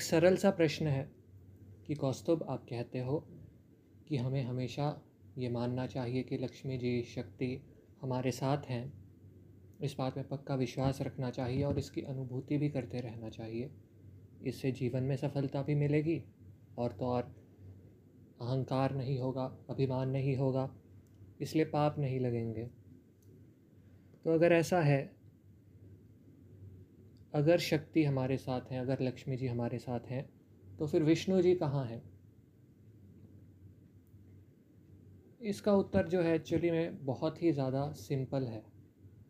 सरल सा प्रश्न है कि कौस्तुभ, आप कहते हो कि हमें हमेशा ये मानना चाहिए कि लक्ष्मी जी शक्ति हमारे साथ हैं। इस बात में पक्का विश्वास रखना चाहिए और इसकी अनुभूति भी करते रहना चाहिए। इससे जीवन में सफलता भी मिलेगी और तो और अहंकार नहीं होगा, अभिमान नहीं होगा, इसलिए पाप नहीं लगेंगे। तो अगर ऐसा है अगर शक्ति हमारे साथ हैं, अगर लक्ष्मी जी हमारे साथ हैं तो फिर विष्णु जी कहाँ हैं? इसका उत्तर जो है, एक्चुअली में बहुत ही ज़्यादा सिंपल है।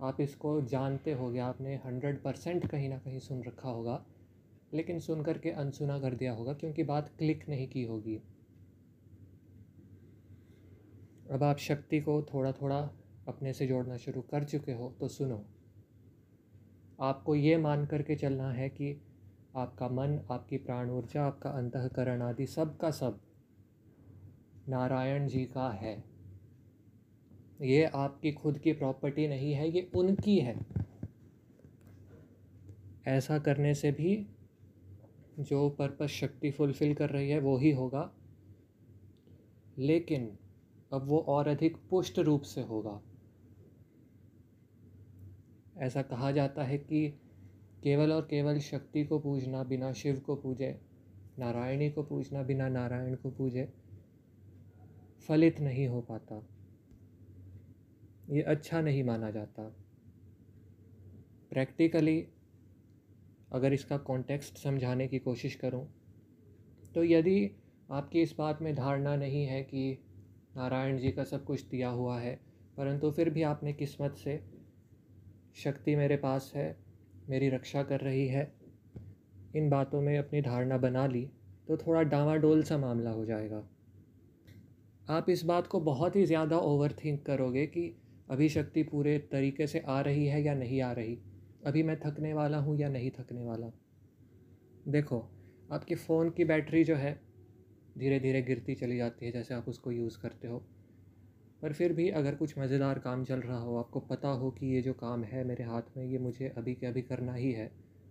आप इसको जानते होगे, आपने हंड्रेड परसेंट कहीं ना कहीं सुन रखा होगा, लेकिन सुन कर के अनसुना कर दिया होगा, क्योंकि बात क्लिक नहीं की होगी। अब आप शक्ति को थोड़ा थोड़ा अपने से जोड़ना शुरू कर चुके हो तो सुनो। आपको ये मान करके चलना है कि आपका मन, आपकी प्राण ऊर्जा, आपका अंतकरण आदि सब का सब नारायण जी का है। ये आपकी खुद की प्रॉपर्टी नहीं है, ये उनकी है। ऐसा करने से भी जो पर्पस शक्ति फुलफ़िल कर रही है, वो ही होगा। लेकिन अब वो और अधिक पुष्ट रूप से होगा। ऐसा कहा जाता है कि केवल और केवल शक्ति को पूजना बिना शिव को पूजे, नारायणी को पूजना बिना नारायण को पूजे, फलित नहीं हो पाता। ये अच्छा नहीं माना जाता। प्रैक्टिकली अगर इसका कॉन्टेक्स्ट समझाने की कोशिश करूँ तो यदि आपकी इस बात में धारणा नहीं है कि नारायण जी का सब कुछ दिया हुआ है, परंतु फिर भी आपने किस्मत से शक्ति मेरे पास है, मेरी रक्षा कर रही है। इन बातों में अपनी धारणा बना ली तो थोड़ा डामाडोल सा मामला हो जाएगा। आप इस बात को बहुत ही ज़्यादा ओवर थिंक करोगे कि अभी शक्ति पूरे तरीके से आ रही है या नहीं आ रही। अभी मैं थकने वाला हूँ या नहीं थकने वाला। देखो, आपके फ़ोन की बैटरी जो है धीरे धीरे गिरती चली जाती है जैसे आप उसको यूज़ करते हो। पर फिर भी अगर कुछ मज़ेदार काम चल रहा हो, आपको पता हो कि ये जो काम है मेरे हाथ में, ये मुझे अभी के अभी करना ही है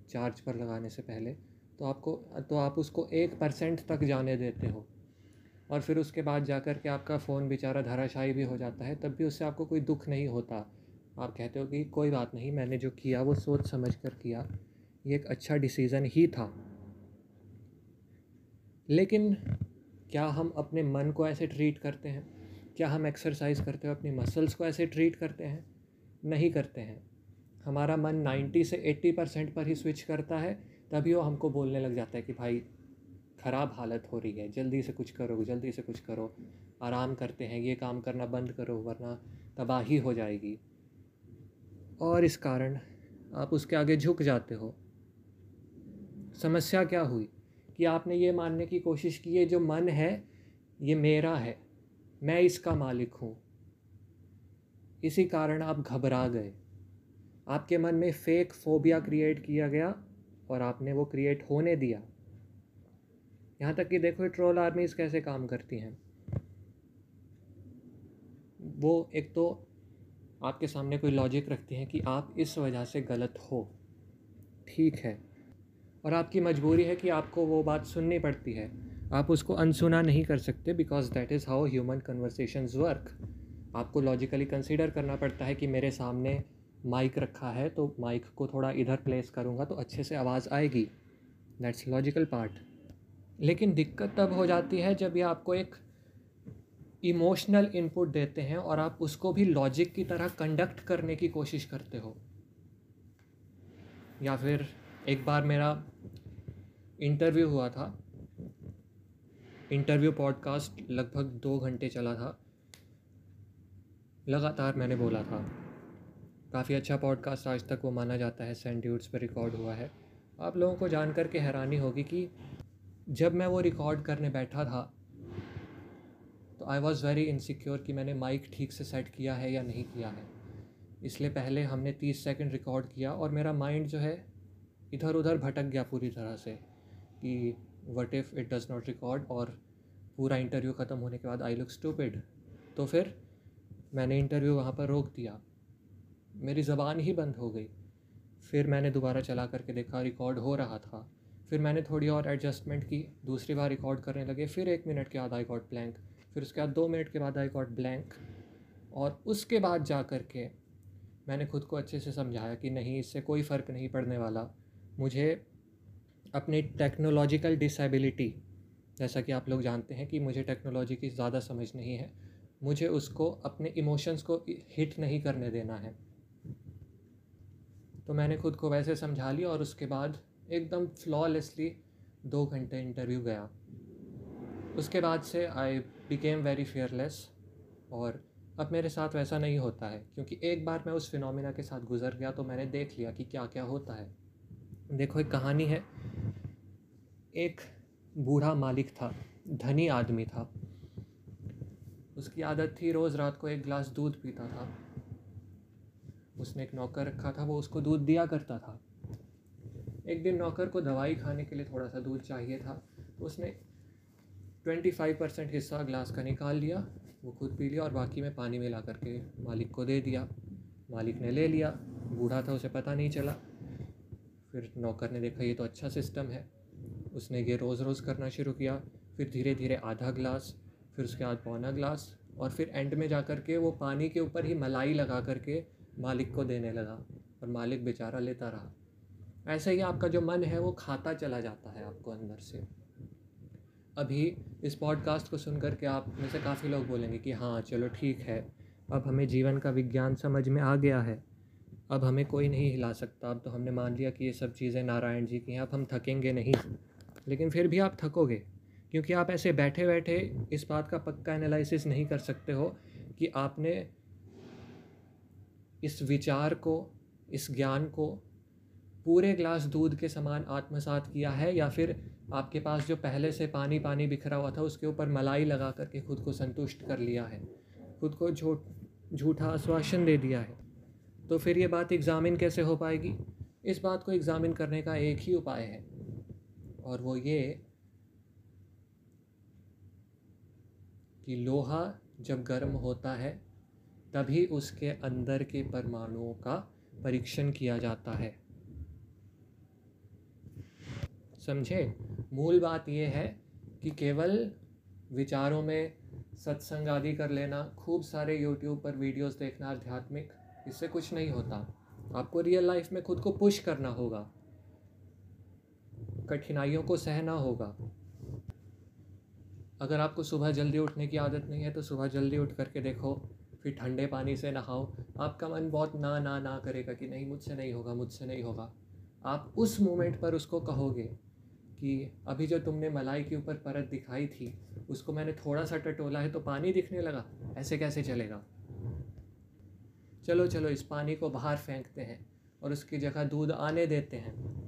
चार्ज पर लगाने से पहले तो आपको तो आप उसको एक परसेंट तक जाने देते हो। और फिर उसके बाद जा कर के आपका फ़ोन बेचारा धराशायी भी हो जाता है, तब भी उससे आपको कोई दुख नहीं होता। आप कहते हो कि कोई बात नहीं, मैंने जो किया, वो सोच समझ कर किया, ये एक अच्छा डिसीज़न ही था। लेकिन क्या हम अपने मन को ऐसे ट्रीट करते हैं? क्या हम एक्सरसाइज करते हो, अपनी मसल्स को ऐसे ट्रीट करते हैं? नहीं करते हैं। हमारा मन 90 से 80 परसेंट पर ही स्विच करता है, तभी वो हमको बोलने लग जाता है कि भाई, ख़राब हालत हो रही है, जल्दी से कुछ करो, जल्दी से कुछ करो। आराम करते हैं, ये काम करना बंद करो, वरना तबाही हो जाएगी। और इस कारण आप उसके आगे झुक जाते हो। समस्या क्या हुई? कि आपने ये मानने की कोशिश की है जो मन है, ये मेरा है। मैं इसका मालिक हूँ। इसी कारण आप घबरा गए। आपके मन में फेक फोबिया क्रिएट किया गया और आपने वो क्रिएट होने दिया। यहाँ तक कि देखो ट्रोल आर्मीज़ कैसे काम करती हैं। वो एक तो आपके सामने कोई लॉजिक रखती हैं कि आप इस वजह से गलत हो। ठीक है। और आपकी मजबूरी है कि आपको वो बात सुननी पड़ती है। आप उसको अनसुना नहीं कर सकते because that is how human conversation work आपको लॉजिकली कंसिडर करना पड़ता है कि मेरे सामने माइक रखा है तो माइक को थोड़ा इधर प्लेस करूँगा तो अच्छे से आवाज़ आएगी। दैट्स लॉजिकल पार्ट लेकिन दिक्कत तब हो जाती है जब ये आपको एक इमोशनल इनपुट देते हैं और आप उसको भी लॉजिक की तरह कंडक्ट करने की कोशिश करते हो। या फिर एक बार मेरा इंटरव्यू हुआ था इंटरव्यू पॉडकास्ट लगभग दो घंटे चला था। लगातार मैंने बोला था, काफ़ी अच्छा पॉडकास्ट आज तक वो माना जाता है, सेंट ड्यूट्स पर रिकॉर्ड हुआ है। आप लोगों को जान कर के हैरानी होगी कि जब मैं वो रिकॉर्ड करने बैठा था तो आई वॉज़ वेरी इनसिक्योर कि मैंने माइक ठीक से सेट किया है या नहीं किया है। इसलिए पहले हमने तीस सेकंड रिकॉर्ड किया और मेरा माइंड जो है इधर उधर भटक गया पूरी तरह से कि what if it does not record और पूरा इंटरव्यू ख़त्म होने के बाद आई लुक स्टूपिड तो फिर मैंने इंटरव्यू वहाँ पर रोक दिया। मेरी ज़बान ही बंद हो गई। फिर मैंने दोबारा चला करके देखा रिकॉर्ड हो रहा था। फिर मैंने थोड़ी और एडजस्टमेंट की, दूसरी बार रिकॉर्ड करने लगे, फिर एक मिनट के बाद आई गॉट ब्लैंक फिर उसके बाद दो मिनट के बाद आई गॉट ब्लैंक और उसके बाद जा कर के मैंने खुद को अच्छे से समझाया कि नहीं, इससे कोई फ़र्क नहीं पड़ने वाला। मुझे अपनी टेक्नोलॉजिकल डिसेबिलिटी जैसा कि आप लोग जानते हैं कि मुझे टेक्नोलॉजी की ज़्यादा समझ नहीं है, मुझे उसको अपने इमोशंस को हिट नहीं करने देना है। तो मैंने खुद को वैसे समझा लिया और उसके बाद एकदम फ्लॉलेसली दो घंटे इंटरव्यू गया। उसके बाद से आई बिकेम वेरी फियरलेस और अब मेरे साथ वैसा नहीं होता है, क्योंकि एक बार मैं उस फिनोमिना के साथ गुजर गया तो मैंने देख लिया कि क्या क्या होता है। देखो, एक कहानी है एक बूढ़ा मालिक था, धनी आदमी था। उसकी आदत थी रोज़ रात को एक गिलास दूध पीता था। उसने एक नौकर रखा था, वो उसको दूध दिया करता था। एक दिन नौकर को दवाई खाने के लिए थोड़ा सा दूध चाहिए था तो उसने ट्वेंटी फाइव परसेंट हिस्सा ग्लास का निकाल लिया, वो खुद पी लिया और बाकी में पानी मिला करके मालिक को दे दिया। मालिक ने ले लिया, बूढ़ा था, उसे पता नहीं चला। फिर नौकर ने देखा, ये तो अच्छा सिस्टम है। उसने ये रोज़ रोज़ करना शुरू किया, फिर धीरे धीरे आधा ग्लास, फिर उसके बाद पौना ग्लास और फिर एंड में जा कर के वो पानी के ऊपर ही मलाई लगा करके मालिक को देने लगा और मालिक बेचारा लेता रहा। ऐसे ही आपका जो मन है वो खाता चला जाता है आपको अंदर से। अभी इस पॉडकास्ट को सुन करके आप में से काफ़ी लोग बोलेंगे कि हाँ चलो ठीक है, अब हमें जीवन का विज्ञान समझ में आ गया है, अब हमें कोई नहीं हिला सकता, अब तो हमने मान लिया कि ये सब चीज़ें नारायण जी की हैं, अब हम थकेंगे नहीं। लेकिन फिर भी आप थकोगे, क्योंकि आप ऐसे बैठे बैठे इस बात का पक्का एनालिसिस नहीं कर सकते हो कि आपने इस विचार को, इस ज्ञान को पूरे ग्लास दूध के समान आत्मसात किया है या फिर आपके पास जो पहले से पानी पानी बिखरा हुआ था उसके ऊपर मलाई लगा करके खुद को संतुष्ट कर लिया है, खुद को झूठ, झूठा आश्वासन दे दिया है तो फिर ये बात एग्ज़ामिन कैसे हो पाएगी? इस बात को एग्ज़ामिन करने का एक ही उपाय है। और वो ये कि लोहा जब गर्म होता है, तभी उसके अंदर के परमाणुओं का परीक्षण किया जाता है। समझे? मूल बात यह है कि केवल विचारों में सत्संग आदि कर लेना, खूब सारे यूट्यूब पर वीडियोस देखना आध्यात्मिक, इससे कुछ नहीं होता। आपको रियल लाइफ में खुद को पुश करना होगा। कठिनाइयों को सहना होगा। अगर आपको सुबह जल्दी उठने की आदत नहीं है तो सुबह जल्दी उठ करके देखो, फिर ठंडे पानी से नहाओ। आपका मन बहुत ना ना ना करेगा कि नहीं, मुझसे नहीं होगा, मुझसे नहीं होगा। आप उस मोमेंट पर उसको कहोगे कि अभी जो तुमने मलाई के ऊपर परत दिखाई थी, उसको मैंने थोड़ा सा टटोला है तो पानी दिखने लगा, ऐसे कैसे चलेगा? चलो चलो, इस पानी को बाहर फेंकते हैं और उसकी जगह दूध आने देते हैं।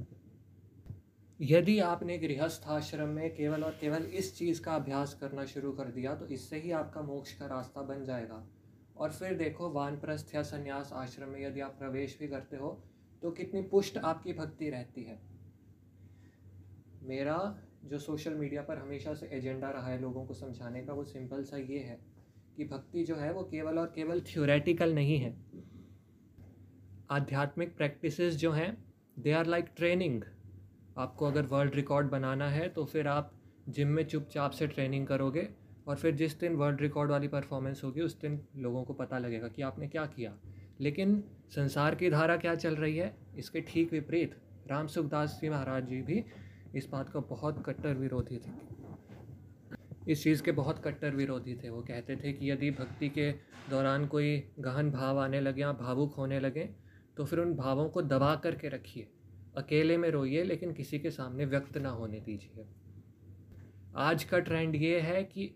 यदि आपने गृहस्थ आश्रम में केवल और केवल इस चीज़ का अभ्यास करना शुरू कर दिया तो इससे ही आपका मोक्ष का रास्ता बन जाएगा। और फिर देखो, वानप्रस्थ या संन्यास आश्रम में यदि आप प्रवेश भी करते हो तो कितनी पुष्ट आपकी भक्ति रहती है। मेरा जो सोशल मीडिया पर हमेशा से एजेंडा रहा है लोगों को समझाने का, वो सिंपल सा ये है कि भक्ति जो है, वो केवल और केवल थ्योरेटिकल नहीं है। आध्यात्मिक प्रैक्टिसेस जो हैं दे आर लाइक ट्रेनिंग आपको अगर वर्ल्ड रिकॉर्ड बनाना है तो फिर आप जिम में चुपचाप से ट्रेनिंग करोगे और फिर जिस दिन वर्ल्ड रिकॉर्ड वाली परफॉर्मेंस होगी, उस दिन लोगों को पता लगेगा कि आपने क्या किया। लेकिन संसार की धारा क्या चल रही है? इसके ठीक विपरीत, राम सुखदास जी महाराज जी भी इस बात का बहुत कट्टर विरोधी थे। इस चीज़ के बहुत कट्टर विरोधी थे। वो कहते थे कि यदि भक्ति के दौरान कोई गहन भाव आने लगे या भावुक होने लगे तो फिर उन भावों को दबा करके रखिए। अकेले में रोइए, लेकिन किसी के सामने व्यक्त ना होने दीजिए। आज का ट्रेंड ये है कि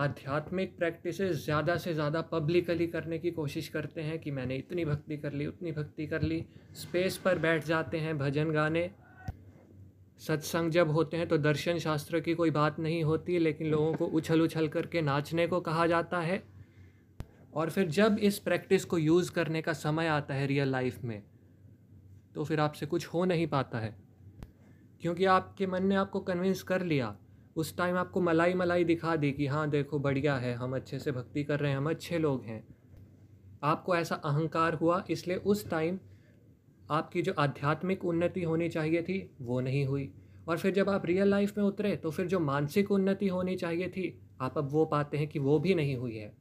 आध्यात्मिक प्रैक्टिसेस ज़्यादा से ज़्यादा पब्लिकली करने की कोशिश करते हैं कि मैंने इतनी भक्ति कर ली, उतनी भक्ति कर ली। स्पेस पर बैठ जाते हैं भजन गाने। सत्संग जब होते हैं तो दर्शन शास्त्र की कोई बात नहीं होती, लेकिन लोगों को उछल उछल करके नाचने को कहा जाता है। और फिर जब इस प्रैक्टिस को यूज़ करने का समय आता है रियल लाइफ में तो फिर आपसे कुछ हो नहीं पाता है। क्योंकि आपके मन ने आपको कन्विंस कर लिया। उस टाइम आपको मलाई मलाई दिखा दी कि हाँ देखो, बढ़िया है, हम अच्छे से भक्ति कर रहे हैं, हम अच्छे लोग हैं। आपको ऐसा अहंकार हुआ, इसलिए उस टाइम आपकी जो आध्यात्मिक उन्नति होनी चाहिए थी, वो नहीं हुई। और फिर जब आप रियल लाइफ में उतरे तो फिर जो मानसिक उन्नति होनी चाहिए थी, आप अब वो पाते हैं कि वो भी नहीं हुई है।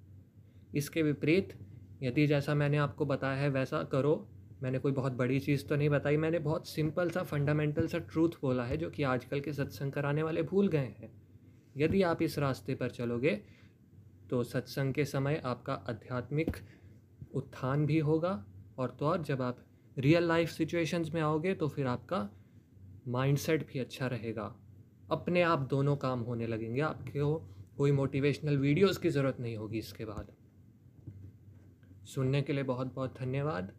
इसके विपरीत, यदि जैसा मैंने आपको बताया है, वैसा करो। मैंने कोई बहुत बड़ी चीज़ तो नहीं बताई। मैंने बहुत सिंपल सा, फंडामेंटल सा ट्रूथ बोला है, जो कि आजकल के सत्संग कराने वाले भूल गए हैं। यदि आप इस रास्ते पर चलोगे तो सत्संग के समय आपका आध्यात्मिक उत्थान भी होगा और तो और जब आप रियल लाइफ सिचुएशंस में आओगे तो फिर आपका माइंडसेट भी अच्छा रहेगा। अपने आप दोनों काम होने लगेंगे। आपके आपको कोई मोटिवेशनल वीडियोस की ज़रूरत नहीं होगी इसके बाद। सुनने के लिए बहुत बहुत धन्यवाद।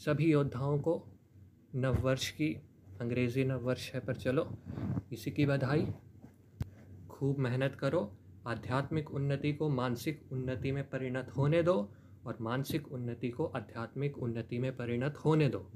सभी योद्धाओं को नववर्ष की, अंग्रेज़ी नववर्ष है पर चलो, इसी की बधाई। खूब मेहनत करो, आध्यात्मिक उन्नति को मानसिक उन्नति में परिणत होने दो और मानसिक उन्नति को आध्यात्मिक उन्नति में परिणत होने दो।